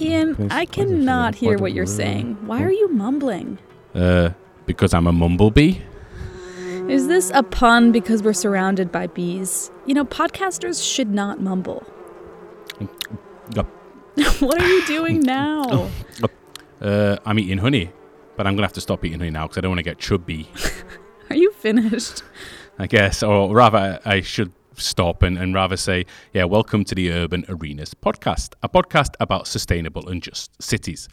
Ian, Place- I cannot hear What what you're saying. Why are you mumbling? Uh, because I'm a mumblebee. Is this a pun because we're surrounded by bees? You know, podcasters should not mumble. What are you doing now? Uh, I'm eating honey, but I'm gonna have to stop eating honey now because I don't want to get chubby. Are you finished? I guess, or rather, I should stop and, and rather say, yeah, welcome to the Urban Arenas podcast, a podcast about sustainable and just cities.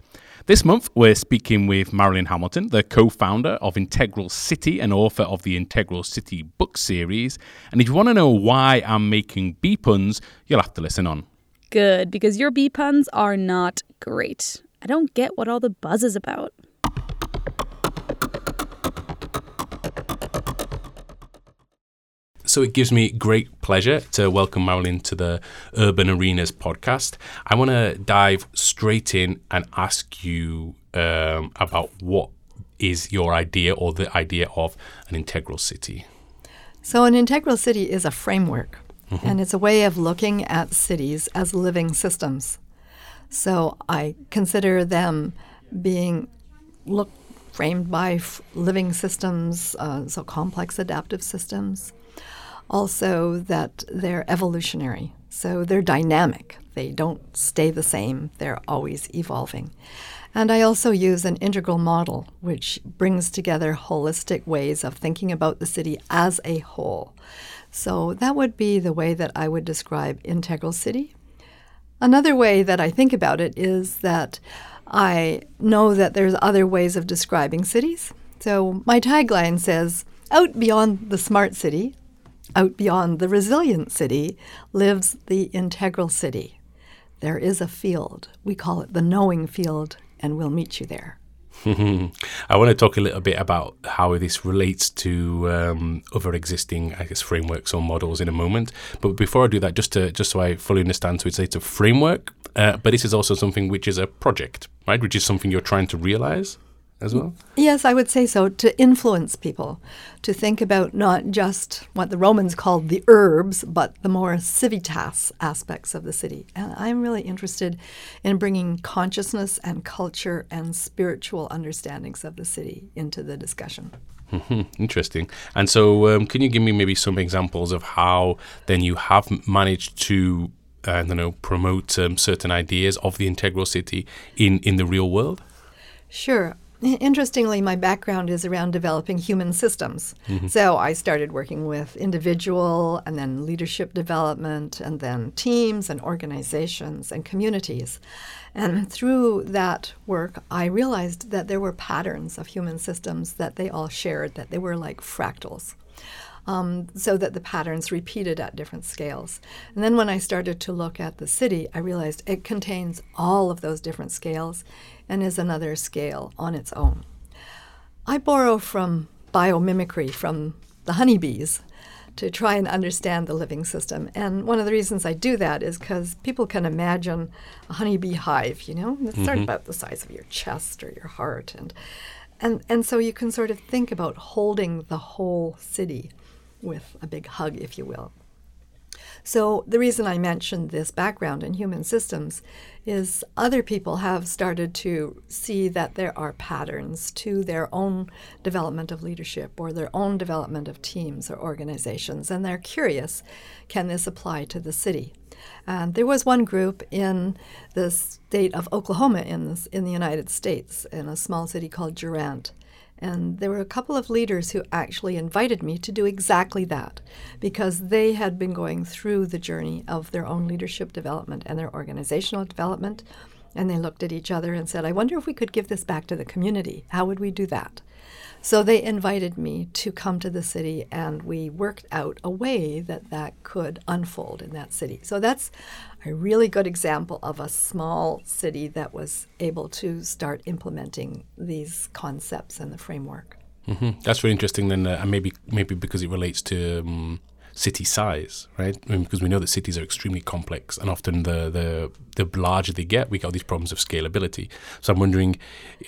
This month, we're speaking with Marilyn Hamilton, the co founder of Integral City and author of the Integral City book series. And if you want to know why I'm making bee puns, you'll have to listen on. Good, because your bee puns are not great. I don't get what all the buzz is about. So it gives me great pleasure to welcome Marilyn to the Urban Arenas podcast. I want to dive straight in and ask you um, about what is your idea or the idea of an integral city. So, an integral city is a framework, and it's a way of looking at cities as living systems. So, I consider them being look framed by f- living systems, uh, so complex adaptive systems. Also, that they're evolutionary, so they're dynamic. They don't stay the same, they're always evolving. And I also use an integral model, which brings together holistic ways of thinking about the city as a whole. So that would be the way that I would describe integral city. Another way that I think about it is that I know that there's other ways of describing cities. So my tagline says, out beyond the smart city, out beyond the resilient city, lives the integral city. There is a field. We call it the knowing field, and we'll meet you there. I want to talk a little bit about how this relates to um, other existing, I guess, frameworks or models in a moment. But before I do that, just to just so I fully understand, so it's, it's a framework, uh, but this is also something which is a project, right? Which is something you're trying to realize as well. Yes, I would say so, to influence people, to think about not just what the Romans called the urbs, but the more civitas aspects of the city. And I'm really interested in bringing consciousness and culture and spiritual understandings of the city into the discussion. Hmm, interesting. And so, um, can you give me maybe some examples of how then you have managed to, uh, I don't know, promote um, certain ideas of the integral city in in the real world? Sure. Interestingly, my background is around developing human systems. Mm-hmm. So I started working with individual and then leadership development and then teams and organizations and communities. And through that work, I realized that there were patterns of human systems that they all shared, that they were like fractals um, so that the patterns repeated at different scales. And then when I started to look at the city, I realized it contains all of those different scales and is another scale on its own. I borrow from biomimicry, from the honeybees, to try and understand the living system. And one of the reasons I do that is because people can imagine a honeybee hive, you know, it's sort of mm-hmm. about the size of your chest or your heart. And, and, and so you can sort of think about holding the whole city with a big hug, if you will. So, the reason I mentioned this background in human systems is other people have started to see that there are patterns to their own development of leadership or their own development of teams or organizations, and they're curious can this apply to the city? And there was one group in the state of Oklahoma in, this, in the United States, in a small city called Durant. And there were a couple of leaders who actually invited me to do exactly that because they had been going through the journey of their own leadership development and their organizational development. And they looked at each other and said, I wonder if we could give this back to the community. How would we do that? So they invited me to come to the city, and we worked out a way that that could unfold in that city. So that's a really good example of a small city that was able to start implementing these concepts and the framework. hmm That's really interesting. Then, uh, and maybe maybe because it relates to um, city size, right? I mean, because we know that cities are extremely complex, and often the the the larger they get, we get all these problems of scalability. So I'm wondering,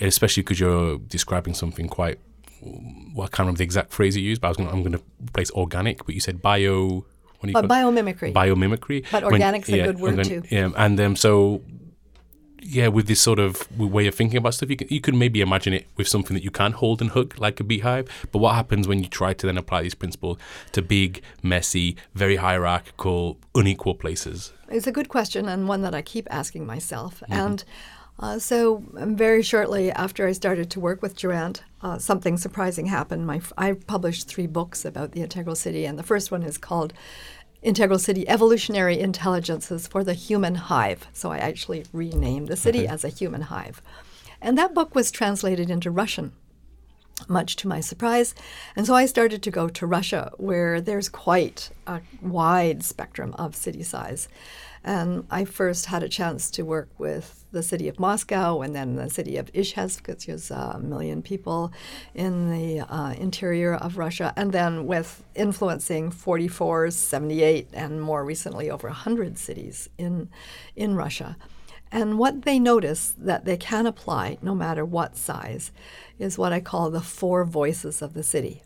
especially because you're describing something quite. Well, I can't remember the exact phrase you used, but I was gonna, I'm going to replace organic. But you said bio what do you it? biomimicry. biomimicry. But When- organic's a good word, too. Yeah, and um, so yeah, with this sort of way of thinking about stuff, you can you could maybe imagine it with something that you can hold and hook like a beehive. But what happens when you try to then apply these principles to big, messy, very hierarchical, unequal places? It's a good question and one that I keep asking myself. And uh, so, um, very shortly after I started to work with Durant, uh, something surprising happened. My, f- I published three books about the integral city, and the first one is called Integral City Evolutionary Intelligences for the Human Hive. So, I actually renamed the city mm-hmm. as a human hive. And that book was translated into Russian much to my surprise. And so I started to go to Russia, where there's quite a wide spectrum of city size. And I first had a chance to work with the city of Moscow and then the city of Izhevsk, because there's a million people in the uh, interior of Russia, and then with influencing 44, 78, and more recently over 100 cities in, in Russia. And what they notice that they can apply, no matter what size, is what I call the four voices of the city.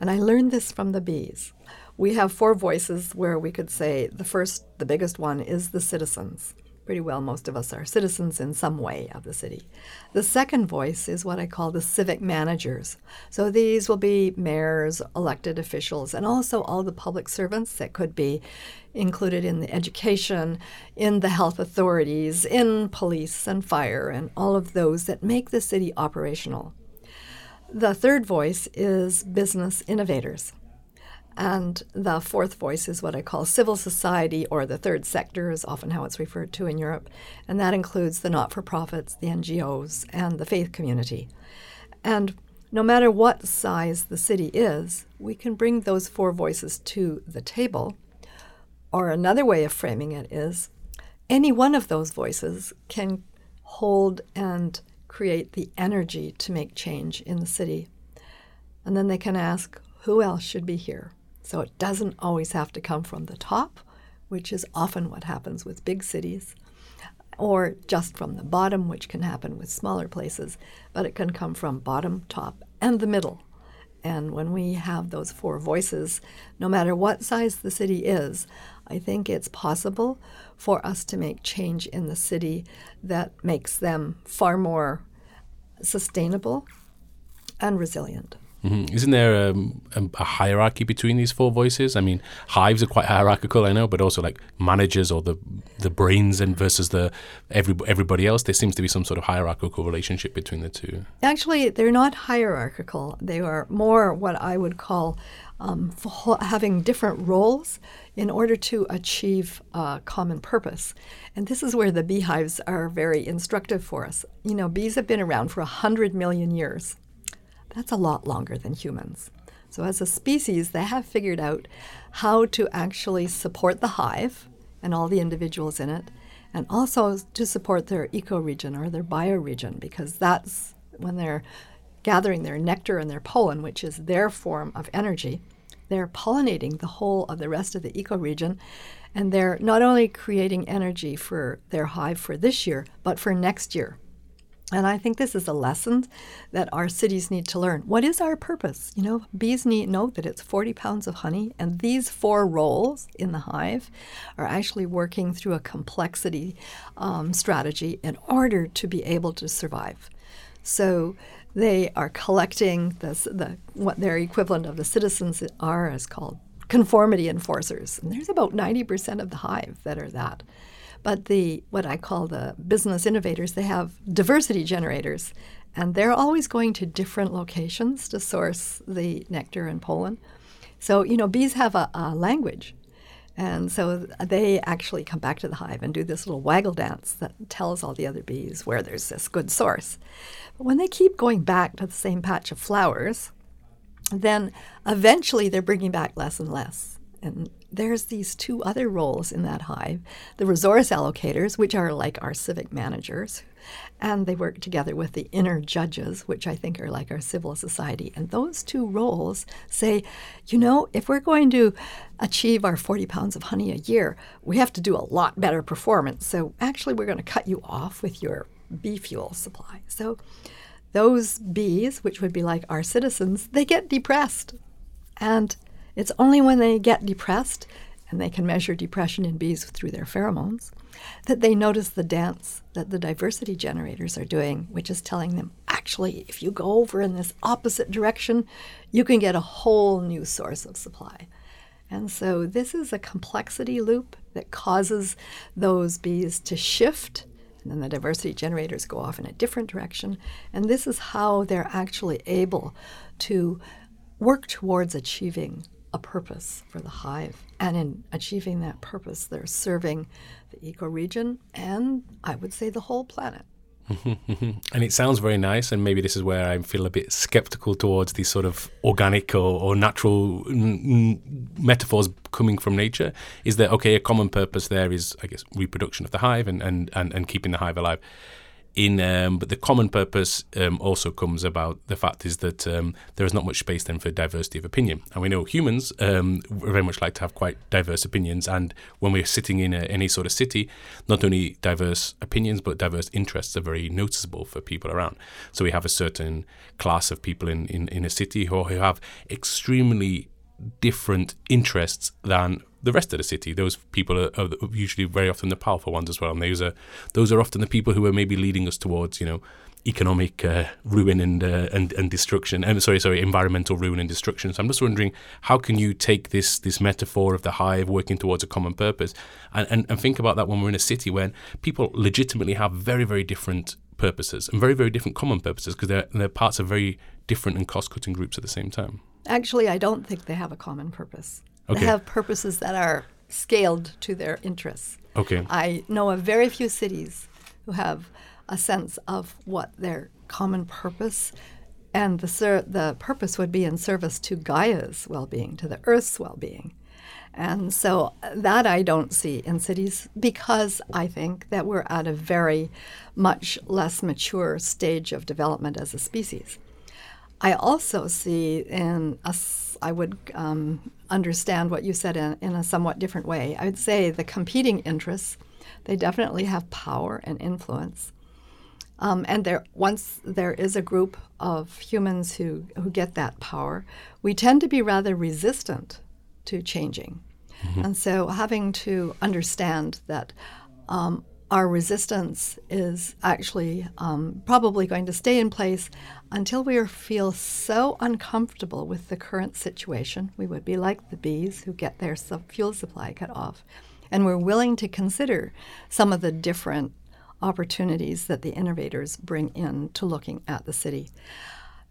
And I learned this from the bees. We have four voices where we could say the first, the biggest one is the citizens. Pretty well, most of us are citizens in some way of the city. The second voice is what I call the civic managers. So these will be mayors, elected officials, and also all the public servants that could be included in the education, in the health authorities, in police and fire, and all of those that make the city operational. The third voice is business innovators. And the fourth voice is what I call civil society, or the third sector, is often how it's referred to in Europe. And that includes the not for profits, the NGOs, and the faith community. And no matter what size the city is, we can bring those four voices to the table. Or another way of framing it is any one of those voices can hold and create the energy to make change in the city. And then they can ask, who else should be here? So it doesn't always have to come from the top, which is often what happens with big cities, or just from the bottom, which can happen with smaller places, but it can come from bottom, top, and the middle. And when we have those four voices, no matter what size the city is, I think it's possible for us to make change in the city that makes them far more sustainable and resilient. Mhm. Isn't there um, a, a hierarchy between these four voices? I mean, hives are quite hierarchical, I know, but also like managers or the the brains and versus the every, everybody else. There seems to be some sort of hierarchical relationship between the two. Actually, they're not hierarchical. They are more what I would call um, having different roles in order to achieve a common purpose. And this is where the beehives are very instructive for us. You know, bees have been around for 100 million years. That's a lot longer than humans. So, as a species, they have figured out how to actually support the hive and all the individuals in it, and also to support their ecoregion or their bioregion, because that's when they're gathering their nectar and their pollen, which is their form of energy. They're pollinating the whole of the rest of the ecoregion, and they're not only creating energy for their hive for this year, but for next year. And I think this is a lesson that our cities need to learn. What is our purpose? You know, bees need know that it's 40 pounds of honey, and these four roles in the hive are actually working through a complexity um, strategy in order to be able to survive. So they are collecting this, the what their equivalent of the citizens are is called conformity enforcers, and there's about 90% of the hive that are that. But the what I call the business innovators, they have diversity generators, and they're always going to different locations to source the nectar and pollen. So you know, bees have a, a language, and so they actually come back to the hive and do this little waggle dance that tells all the other bees where there's this good source. But when they keep going back to the same patch of flowers, then eventually they're bringing back less and less. And there's these two other roles in that hive the resource allocators, which are like our civic managers, and they work together with the inner judges, which I think are like our civil society. And those two roles say, you know, if we're going to achieve our 40 pounds of honey a year, we have to do a lot better performance. So actually, we're going to cut you off with your bee fuel supply. So those bees, which would be like our citizens, they get depressed. And it's only when they get depressed and they can measure depression in bees through their pheromones, that they notice the dance that the diversity generators are doing, which is telling them actually, if you go over in this opposite direction, you can get a whole new source of supply. And so this is a complexity loop that causes those bees to shift. And then the diversity generators go off in a different direction. And this is how they're actually able to work towards achieving a purpose for the hive. And in achieving that purpose, they're serving the ecoregion and I would say the whole planet. and it sounds very nice, and maybe this is where I feel a bit skeptical towards these sort of organic or, or natural n- metaphors coming from nature. Is that okay? A common purpose there is, I guess, reproduction of the hive and, and, and, and keeping the hive alive in um, but the common purpose um, also comes about the fact is that um, there is not much space then for diversity of opinion. And we know humans um, very much like to have quite diverse opinions. And when we're sitting in a, any sort of city not only diverse opinions but diverse interests are very noticeable for people around. So we have a certain class of people in, in, in a city who, who have extremely different interests than the rest of the city. Those people are, are, usually very often the powerful ones as well, and those are those are often the people who are maybe leading us towards you know economic uh, ruin and, uh, and and destruction. And sorry, sorry, environmental ruin and destruction. So I'm just wondering how can you take this this metaphor of the hive working towards a common purpose and, and, and think about that when we're in a city where people legitimately have very very different purposes and very very different common purposes because they're, they're parts of very different and cost cutting groups at the same time. Actually, I don't think they have a common purpose. Okay. They have purposes that are scaled to their interests. Okay. I know of very few cities who have a sense of what their common purpose and the ser- the purpose would be in service to Gaia's well-being, to the Earth's well-being. And so that I don't see in cities because I think that we're at a very much less mature stage of development as a species. I also see in us, I would um, understand what you said in, in a somewhat different way. I would say the competing interests, they definitely have power and influence. Um, and there, once there is a group of humans who, who get that power, we tend to be rather resistant to changing. Mm-hmm. And so having to understand that um, our resistance is actually um, probably going to stay in place until we feel so uncomfortable with the current situation. We would be like the bees who get their fuel supply cut off. And we're willing to consider some of the different opportunities that the innovators bring in to looking at the city.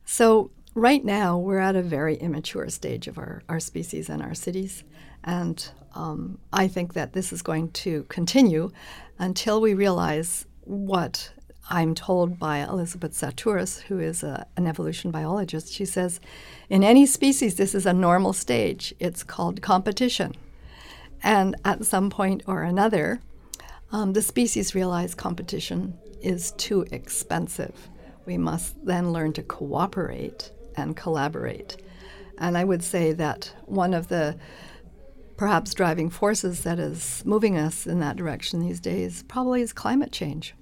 So, right now, we're at a very immature stage of our, our species and our cities. And um, I think that this is going to continue until we realize what I'm told by Elisabet Sahtouris, who is a, an evolution biologist. She says, in any species, this is a normal stage. It's called competition. And at some point or another, um, the species realize competition is too expensive. We must then learn to cooperate and collaborate. And I would say that one of the perhaps driving forces that is moving us in that direction these days probably is climate change.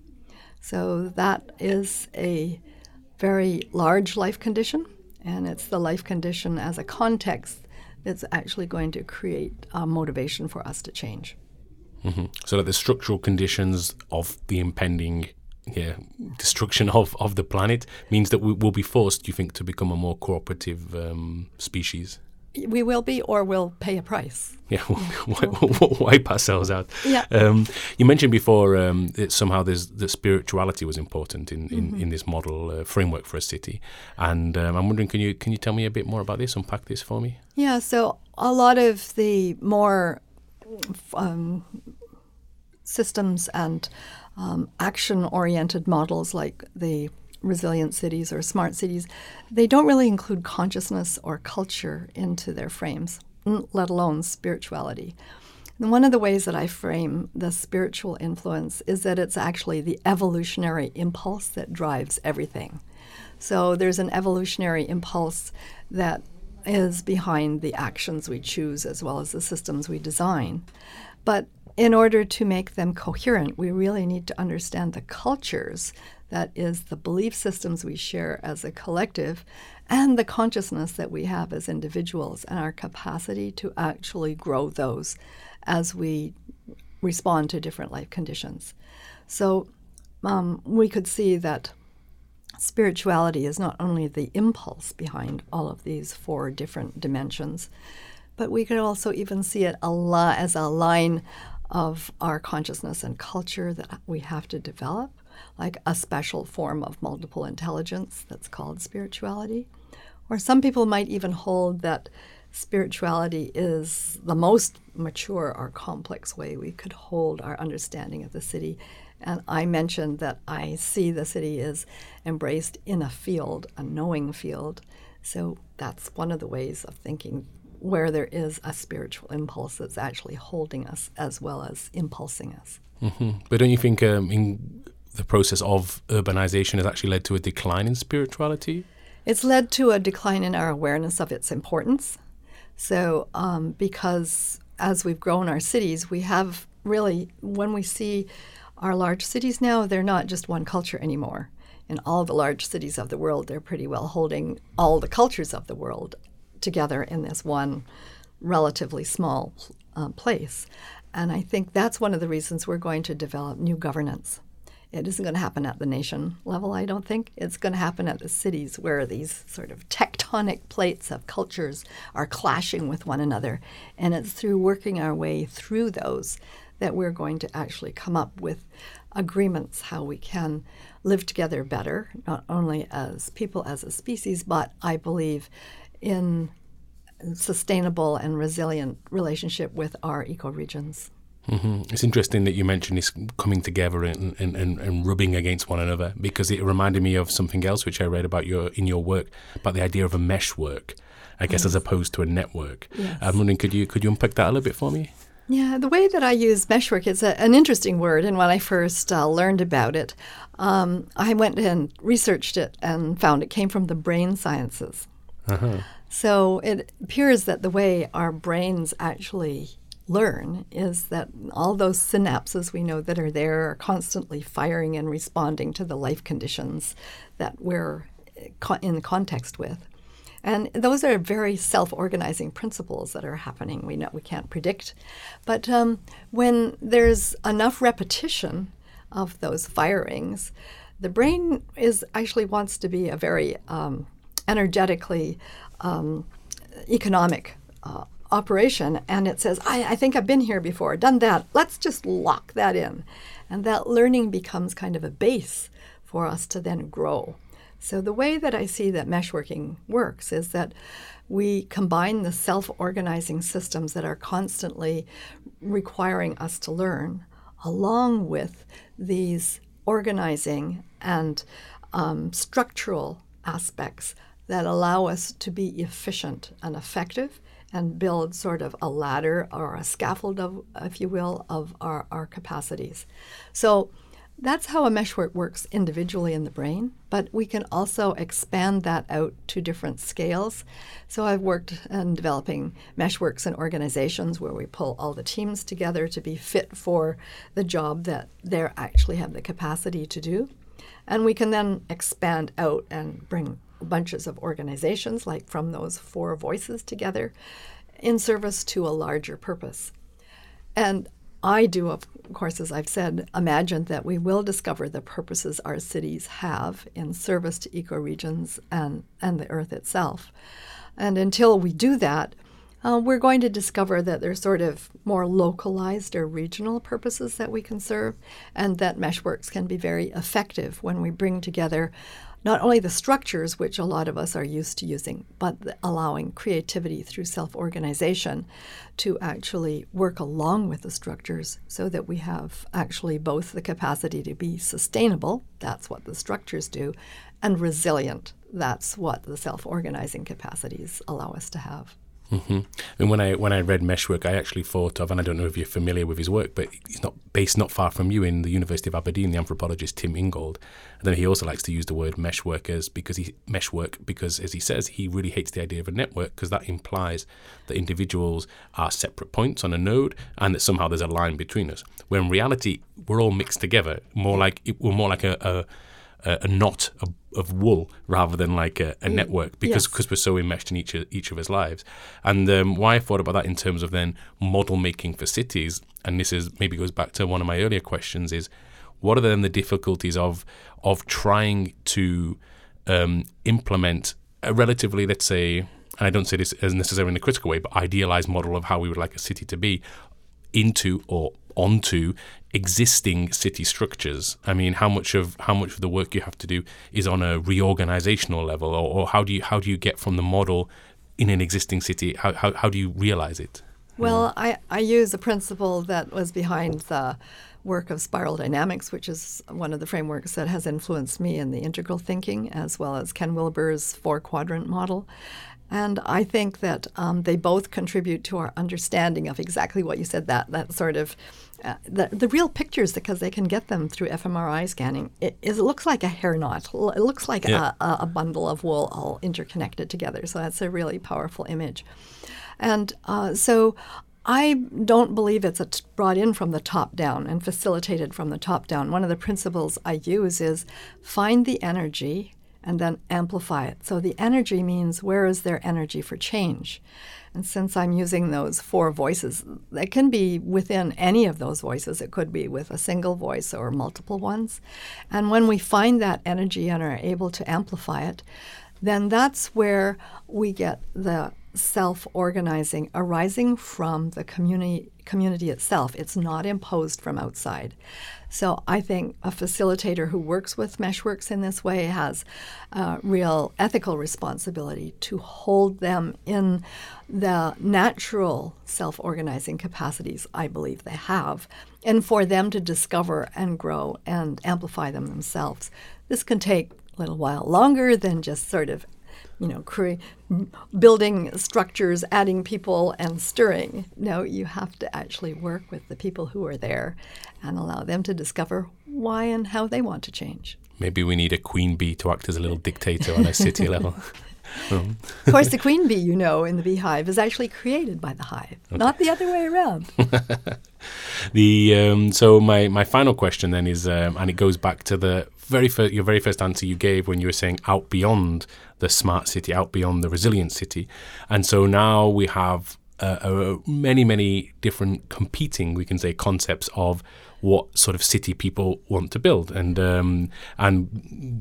So that is a very large life condition, and it's the life condition as a context that's actually going to create a motivation for us to change. Mm-hmm. So that the structural conditions of the impending yeah, destruction of, of the planet means that we will be forced, you think, to become a more cooperative um, species? We will be or we'll pay a price. Yeah, we'll wipe ourselves out. Yeah. Um, you mentioned before um, that somehow there's, that spirituality was important in, in, mm-hmm. in this model uh, framework for a city. And um, I'm wondering, can you, can you tell me a bit more about this, unpack this for me? Yeah, so a lot of the more um, systems and um, action oriented models like the resilient cities or smart cities, they don't really include consciousness or culture into their frames, let alone spirituality. And one of the ways that I frame the spiritual influence is that it's actually the evolutionary impulse that drives everything. So there's an evolutionary impulse that is behind the actions we choose as well as the systems we design. But in order to make them coherent, we really need to understand the cultures that is, the belief systems we share as a collective and the consciousness that we have as individuals and our capacity to actually grow those as we respond to different life conditions. So um, we could see that spirituality is not only the impulse behind all of these four different dimensions, but we could also even see it a la- as a line of our consciousness and culture that we have to develop, like a special form of multiple intelligence that's called spirituality. Or some people might even hold that spirituality is the most mature or complex way we could hold our understanding of the city. And I mentioned that I see the city is embraced in a field, a knowing field. So that's one of the ways of thinking where there is a spiritual impulse that's actually holding us as well as impulsing us. Mm-hmm. But don't you think um, in the process of urbanization has actually led to a decline in spirituality? It's led to a decline in our awareness of its importance. So, um, because as we've grown our cities, we have really, when we see our large cities now, they're not just one culture anymore. In all the large cities of the world, they're pretty well holding all the cultures of the world together in this one relatively small uh, place. And I think that's one of the reasons we're going to develop new governance. It isn't going to happen at the nation level, I don't think. It's going to happen at the cities where these sort of tectonic plates of cultures are clashing with one another. And it's through working our way through those that we're going to actually come up with agreements how we can live together better, not only as people, as a species, but I believe in sustainable and resilient relationship with our ecoregions. Mm-hmm. It's interesting that you mentioned this coming together and, and, and, and, rubbing against one another because it reminded me of something else which I read about your in your work about the idea of a meshwork, I guess, yes. as opposed to a network. Yes. I'm wondering, could you could you unpack that a little bit for me? Yeah, the way that I use meshwork is a, an interesting word, and when I first uh, learned about it, um, I went and researched it and found it came from the brain sciences. Uh-huh. So it appears that the way our brains actually learn is that all those synapses we know that are there are constantly firing and responding to the life conditions that we're in context with. And those are very self-organizing principles that are happening. We know we can't predict, but um, when there's enough repetition of those firings, the brain is actually wants to be a very um, energetically um, economic uh, operation and it says, I, I, think I've been here before, done that. Let's just lock that in. And that learning becomes kind of a base for us to then grow. So, the way that I see that meshworking works is that we combine the self organizing systems that are constantly requiring us to learn, along with these organizing and um, structural aspects that allow us to be efficient and effective and build sort of a ladder or a scaffold of, if you will, of our, our capacities. So that's how a meshwork works individually in the brain, but we can also expand that out to different scales. So I've worked in developing meshworks in organizations where we pull all the teams together to be fit for the job that they actually have the capacity to do. And we can then expand out and bring bunches of organizations, like from those four voices together, in service to a larger purpose. And I do, of course, as I've said, imagine that we will discover the purposes our cities have in service to ecoregions and, and the earth itself. And until we do that, uh, we're going to discover that there's sort of more localized or regional purposes that we can serve, and that meshworks can be very effective when we bring together not only the structures, which a lot of us are used to using, but allowing creativity through self organization to actually work along with the structures so that we have actually both the capacity to be sustainable, that's what the structures do, and resilient, that's what the self organizing capacities allow us to have. Mm-hmm. And when I when I read Meshwork, I actually thought of, and I don't know if you're familiar with his work, but he's not based not far from you in the University of Aberdeen. The anthropologist Tim Ingold, and then he also likes to use the word meshworkers because he meshwork because, as he says, he really hates the idea of a network because that implies that individuals are separate points on a node and that somehow there's a line between us. When in reality, we're all mixed together, more like we're more like a, a a, a knot of, of, wool rather than like a, a mm. network because because yes. we're so enmeshed in each of, each of us lives. And um, why I thought about that in terms of then model making for cities, and this is maybe goes back to one of my earlier questions, is what are then the difficulties of of trying to um, implement a relatively, let's say, and I don't say this as necessarily in a critical way, but idealized model of how we would like a city to be into or onto existing city structures? I mean, how much of how much of the work you have to do is on a reorganizational level, or, or how do you how do you get from the model in an existing city? How how, how do you realize it? Well. I, I use a principle that was behind the work of spiral dynamics, which is one of the frameworks that has influenced me in the integral thinking, as well as Ken Wilber's four quadrant model. And I think that um, they both contribute to our understanding of exactly what you said that that sort of uh, the, the real pictures because they can get them through fMRI scanning. It, it looks like a hair knot. It looks like yeah. a, a, bundle of wool all interconnected together. So that's a really powerful image. And uh, so I don't believe it's brought in from the top down and facilitated from the top down. One of the principles I use is find the energy and then amplify it. So the energy means where is there energy for change? And since I'm using those four voices, it can be within any of those voices. It could be with a single voice or multiple ones. And when we find that energy and are able to amplify it, then that's where we get the self organizing arising from the community, community itself. It's not imposed from outside. So I think a facilitator who works with Meshworks in this way has a real ethical responsibility to hold them in the natural self organizing capacities I believe they have, and for them to discover and grow and amplify them themselves. This can take a little while longer than just sort of you know, cre- building structures, adding people, and stirring. No, you have to actually work with the people who are there and allow them to discover why and how they want to change. Maybe we need a queen bee to act as a little dictator on a city level. of course, the queen bee, you know, in the beehive is actually created by the hive, okay. not the other way around. the um, so my my final question then is, um, and it goes back to the very first, your very first answer you gave when you were saying out beyond the smart city, out beyond the resilient city, and so now we have uh, uh, many many different competing, we can say, concepts of what sort of city people want to build, and um, and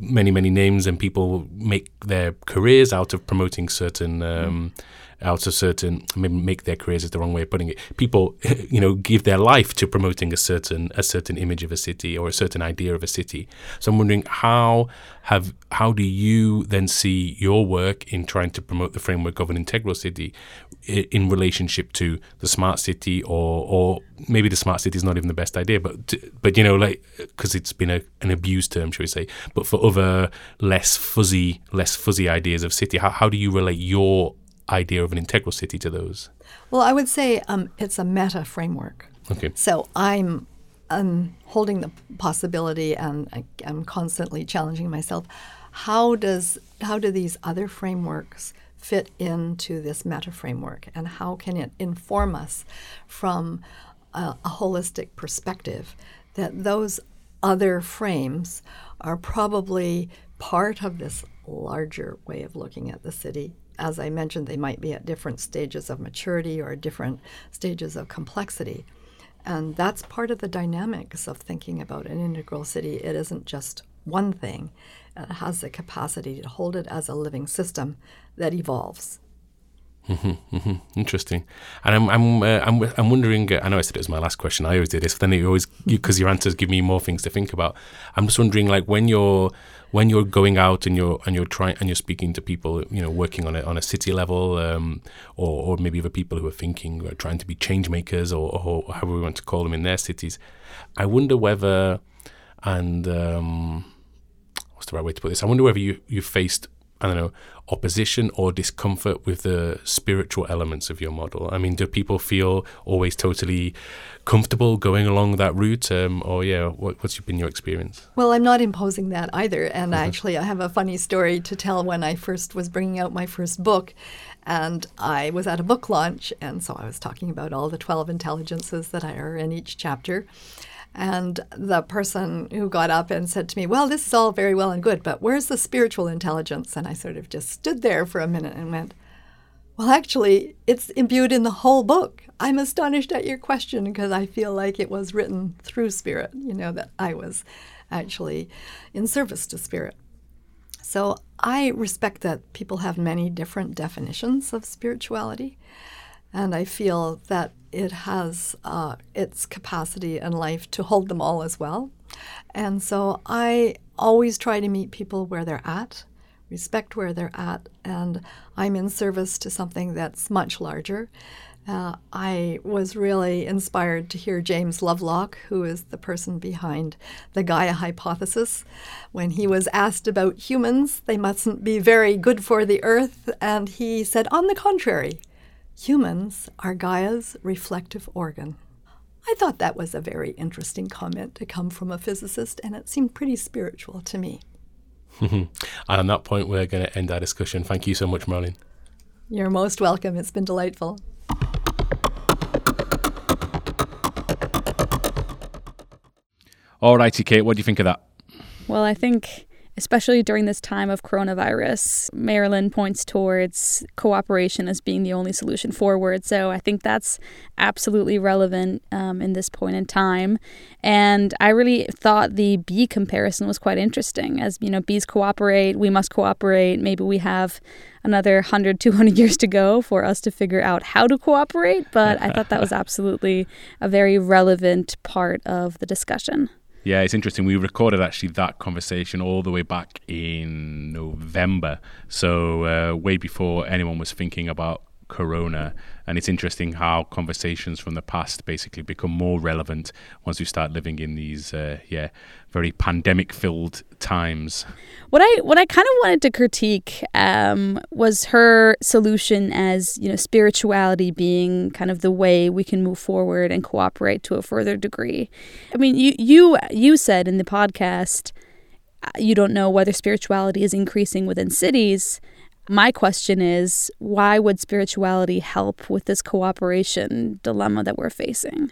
many many names and people make their careers out of promoting certain. Um, mm out of certain maybe make their careers is the wrong way of putting it. People, you know, give their life to promoting a certain a certain image of a city or a certain idea of a city. So I'm wondering how have how do you then see your work in trying to promote the framework of an integral city in relationship to the smart city or or maybe the smart city is not even the best idea but but you know like because it's been a, an abused term shall we say but for other less fuzzy less fuzzy ideas of city how, how do you relate your idea of an integral city to those? Well, I would say um, it's a meta framework. Okay. So I'm I'm holding the possibility and I'm constantly challenging myself. How does how do these other frameworks fit into this meta framework, and how can it inform us from a, a holistic perspective that those other frames are probably part of this larger way of looking at the city as I mentioned, they might be at different stages of maturity or different stages of complexity. And that's part of the dynamics of thinking about an integral city. It isn't just one thing, it has the capacity to hold it as a living system that evolves. Mm-hmm, mm-hmm. Interesting, and I'm I'm uh, I'm, I'm wondering. Uh, I know I said it was my last question. I always do this, but then you always because your answers give me more things to think about. I'm just wondering, like when you're when you're going out and you're and you're trying and you're speaking to people, you know, working on a on a city level, um, or or maybe other people who are thinking or trying to be change makers or, or however we want to call them in their cities. I wonder whether, and um, what's the right way to put this? I wonder whether you you faced I don't know, opposition or discomfort with the spiritual elements of your model? I mean, do people feel always totally comfortable going along that route? Um, or, yeah, what, what's been your experience? Well, I'm not imposing that either. And mm-hmm. actually, I have a funny story to tell when I first was bringing out my first book. And I was at a book launch, and so I was talking about all the 12 intelligences that are in each chapter. And the person who got up and said to me, Well, this is all very well and good, but where's the spiritual intelligence? And I sort of just stood there for a minute and went, Well, actually, it's imbued in the whole book. I'm astonished at your question because I feel like it was written through spirit, you know, that I was actually in service to spirit. So I respect that people have many different definitions of spirituality. And I feel that it has uh, its capacity and life to hold them all as well. And so I always try to meet people where they're at, respect where they're at, and I'm in service to something that's much larger. Uh, I was really inspired to hear James Lovelock, who is the person behind the Gaia hypothesis, when he was asked about humans, they mustn't be very good for the earth, and he said, on the contrary, Humans are Gaia's reflective organ. I thought that was a very interesting comment to come from a physicist, and it seemed pretty spiritual to me. and on that point, we're going to end our discussion. Thank you so much, Marilyn. You're most welcome. It's been delightful. All righty, Kate, what do you think of that? Well, I think especially during this time of coronavirus. Marilyn points towards cooperation as being the only solution forward. So I think that's absolutely relevant um, in this point in time. And I really thought the bee comparison was quite interesting. As you know, bees cooperate, we must cooperate. Maybe we have another 100, 200 years to go for us to figure out how to cooperate. But I thought that was absolutely a very relevant part of the discussion. Yeah, it's interesting. We recorded actually that conversation all the way back in November, so uh, way before anyone was thinking about Corona. And it's interesting how conversations from the past basically become more relevant once we start living in these, uh, yeah, very pandemic-filled times. What I what I kind of wanted to critique um, was her solution as you know spirituality being kind of the way we can move forward and cooperate to a further degree. I mean, you you you said in the podcast uh, you don't know whether spirituality is increasing within cities my question is why would spirituality help with this cooperation dilemma that we're facing?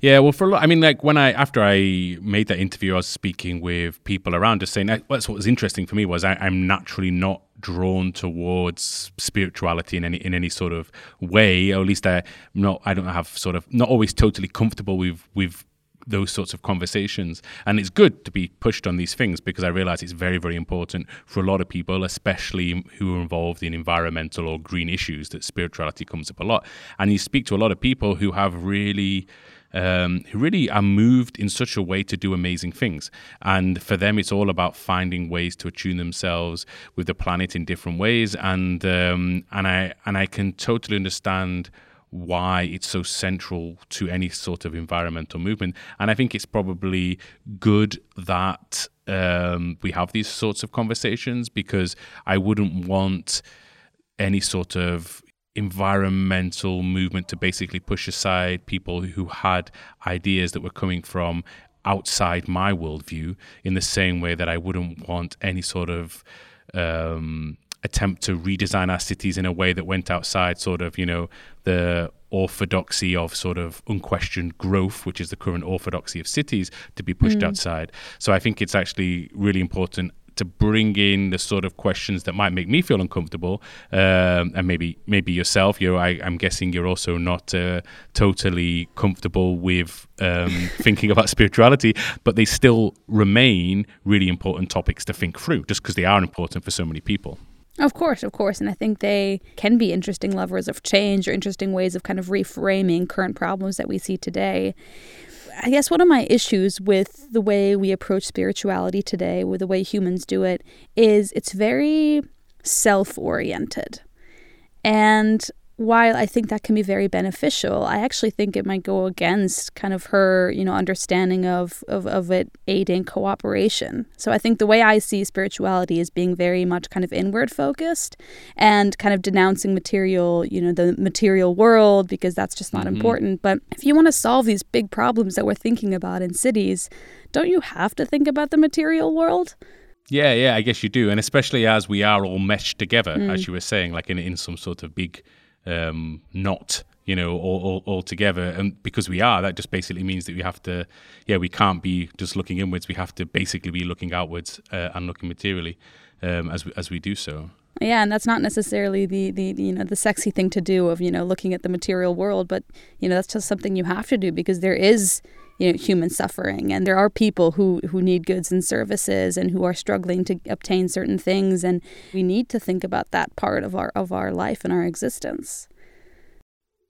Yeah, well, for I mean, like when I after I made that interview, I was speaking with people around, just saying that's what was interesting for me was I, I'm naturally not drawn towards spirituality in any in any sort of way, or at least I'm not I don't have sort of not always totally comfortable with with those sorts of conversations. And it's good to be pushed on these things because I realize it's very, very important for a lot of people, especially who are involved in environmental or green issues, that spirituality comes up a lot. And you speak to a lot of people who have really. Um, who really are moved in such a way to do amazing things. And for them, it's all about finding ways to attune themselves with the planet in different ways. And um, and I and I can totally understand why it's so central to any sort of environmental movement. And I think it's probably good that um, we have these sorts of conversations because I wouldn't want any sort of environmental movement to basically push aside people who had ideas that were coming from outside my worldview in the same way that I wouldn't want any sort of um, attempt to redesign our cities in a way that went outside sort of, you know, the orthodoxy of sort of unquestioned growth, which is the current orthodoxy of cities, to be pushed mm. outside. So I think it's actually really important to bring in the sort of questions that might make me feel uncomfortable, um, and maybe maybe yourself. You, I, am guessing you're also not uh, totally comfortable with um, thinking about spirituality, but they still remain really important topics to think through, just because they are important for so many people. Of course, of course. And I think they can be interesting levers of change or interesting ways of kind of reframing current problems that we see today. I guess one of my issues with the way we approach spirituality today, with the way humans do it, is it's very self oriented. And while I think that can be very beneficial, I actually think it might go against kind of her, you know, understanding of, of, of it aiding cooperation. So I think the way I see spirituality is being very much kind of inward focused and kind of denouncing material, you know, the material world because that's just not mm-hmm. important. But if you want to solve these big problems that we're thinking about in cities, don't you have to think about the material world? Yeah, yeah, I guess you do. And especially as we are all meshed together, mm. as you were saying, like in, in some sort of big um, not you know all, all, all, together. And because we are that just basically means that we have to yeah we can't be just looking inwards. We have to basically be looking outwards uh, and looking materially um, as we, as we do so. Yeah and that's not necessarily the, the you know the sexy thing to do of you know looking at the material world but you know that's just something you have to do because there is you know human suffering. And there are people who who need goods and services and who are struggling to obtain certain things. And we need to think about that part of our of our life and our existence.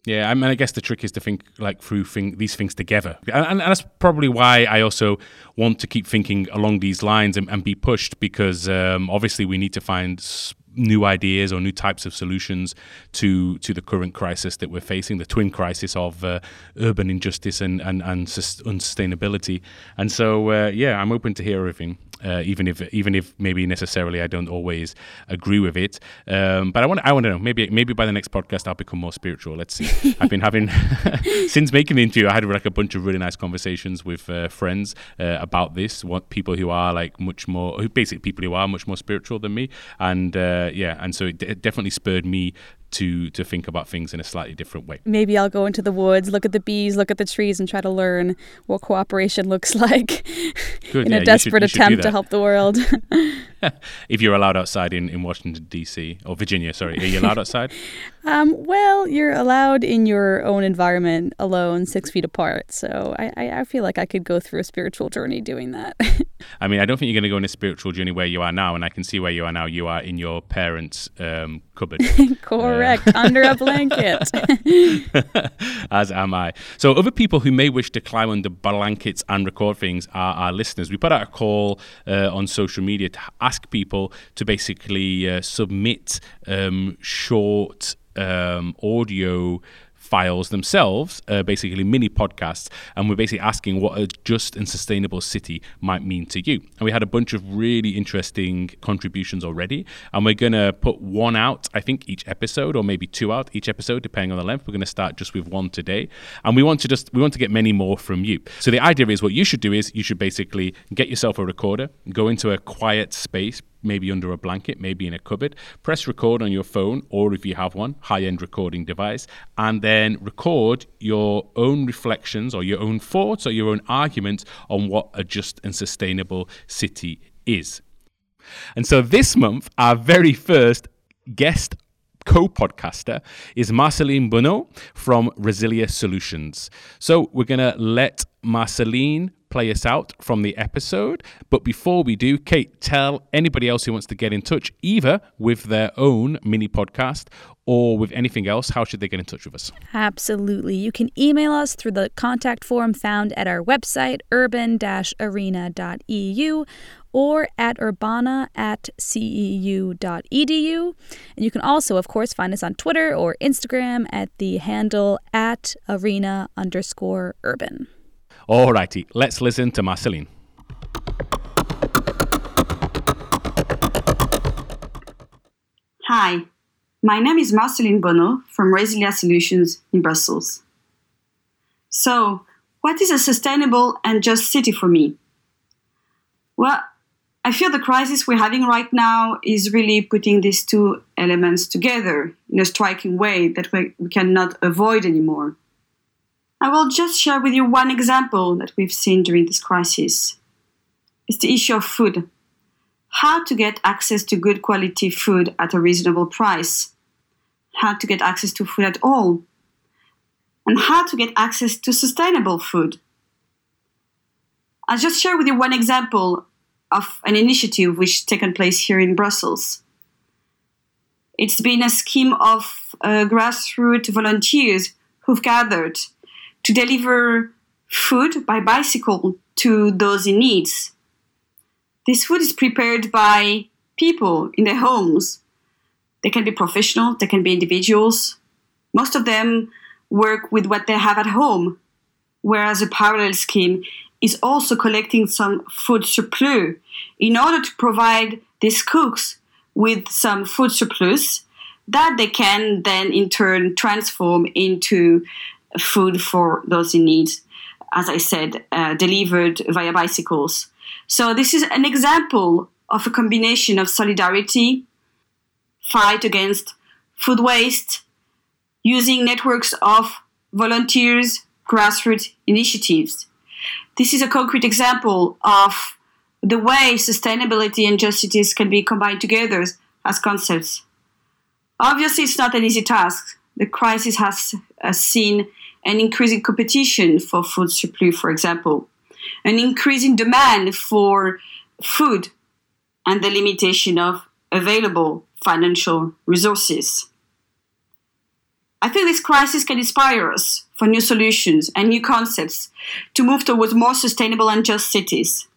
Yeah, I mean, I guess the trick is to think like through these things together, and, and, that's probably why I also want to keep thinking along these lines and, and be pushed because um, obviously we need to find new ideas or new types of solutions to to the current crisis that we're facing, the twin crisis of uh, urban injustice and and, and unsustainability. And so, uh, yeah, I'm open to hear everything uh, even if even if maybe necessarily I don't always agree with it. Um, but I want I want to know maybe maybe by the next podcast I'll become more spiritual. Let's see. I've been having since making the interview I had like a bunch of really nice conversations with uh, friends uh, about this. What people who are like much more basically people who are much more spiritual than me, and uh, yeah, and so it, d- it definitely spurred me to to think about things in a slightly different way. Maybe I'll go into the woods, look at the bees, look at the trees, and try to learn what cooperation looks like Good, in yeah, a desperate you should, you attempt to help the world. if you're allowed outside in, in Washington D.C. or Virginia, sorry, are you allowed outside? um, well, you're allowed in your own environment, alone, six feet apart. So I, I, I feel like I could go through a spiritual journey doing that. I mean, I don't think you're going to go on a spiritual journey where you are now, and I can see where you are now. You are in your parents' um, cupboard. Correct, uh, under a blanket. As am I. So, other people who may wish to climb under blankets and record things are our listeners. We put out a call uh, on social media to ask people to basically uh, submit um, short um, audio files themselves, uh, basically mini podcasts, and we're basically asking what a just and sustainable city might mean to you. And we had a bunch of really interesting contributions already, and we're going to put one out, I think, each episode, or maybe two out each episode, depending on the length. We're going to start just with one today, and we want to just we want to get many more from you. So the idea is, what you should do is you should basically get yourself a recorder, go into a quiet space, maybe under a blanket, maybe in a cupboard. Press record on your phone, or if you have one, high end recording device, and then record your own reflections or your own thoughts or your own arguments on what a just and sustainable city is. And so this month, our very first guest co-podcaster is Marcelline Bonneau from Resilia Solutions. So we're going to let Marcelline play us out from the episode. But before we do, Kate, tell anybody else who wants to get in touch, either with their own mini podcast or with anything else, how should they get in touch with us? Absolutely. You can email us through the contact form found at our website, urban arena.eu, or at urbana at ceu.edu. And you can also, of course, find us on Twitter or Instagram at the handle at arena underscore urban. Alrighty, let's listen to Marcelline. Hi, my name is Marcelline Bonneau from Resilia Solutions in Brussels. So, what is a sustainable and just city for me? Well, I feel the crisis we're having right now is really putting these two elements together in a striking way that we, we cannot avoid anymore. I will just share with you one example that we've seen during this crisis. It's the issue of food. How to get access to good quality food at a reasonable price. How to get access to food at all. And how to get access to sustainable food. I'll just share with you one example of an initiative which has taken place here in Brussels. It's been a scheme of uh, grassroots volunteers who've gathered to deliver food by bicycle to those in need. This food is prepared by people in their homes. They can be professional, they can be individuals. Most of them work with what they have at home, whereas a parallel scheme is also collecting some food surplus in order to provide these cooks with some food surplus that they can then in turn transform into food for those in need, as I said, uh, delivered via bicycles. So, this is an example of a combination of solidarity, fight against food waste, using networks of volunteers, grassroots initiatives. This is a concrete example of the way sustainability and justice can be combined together as concepts. Obviously, it's not an easy task. The crisis has uh, seen an increasing competition for food supply, for example, an increasing demand for food, and the limitation of available financial resources. I think this crisis can inspire us for new solutions and new concepts to move towards more sustainable and just cities.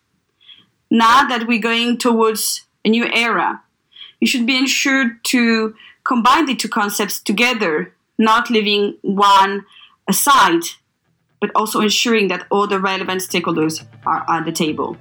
Now that we're going towards a new era, you should be ensured to combine the two concepts together, not leaving one aside, but also ensuring that all the relevant stakeholders are at the table.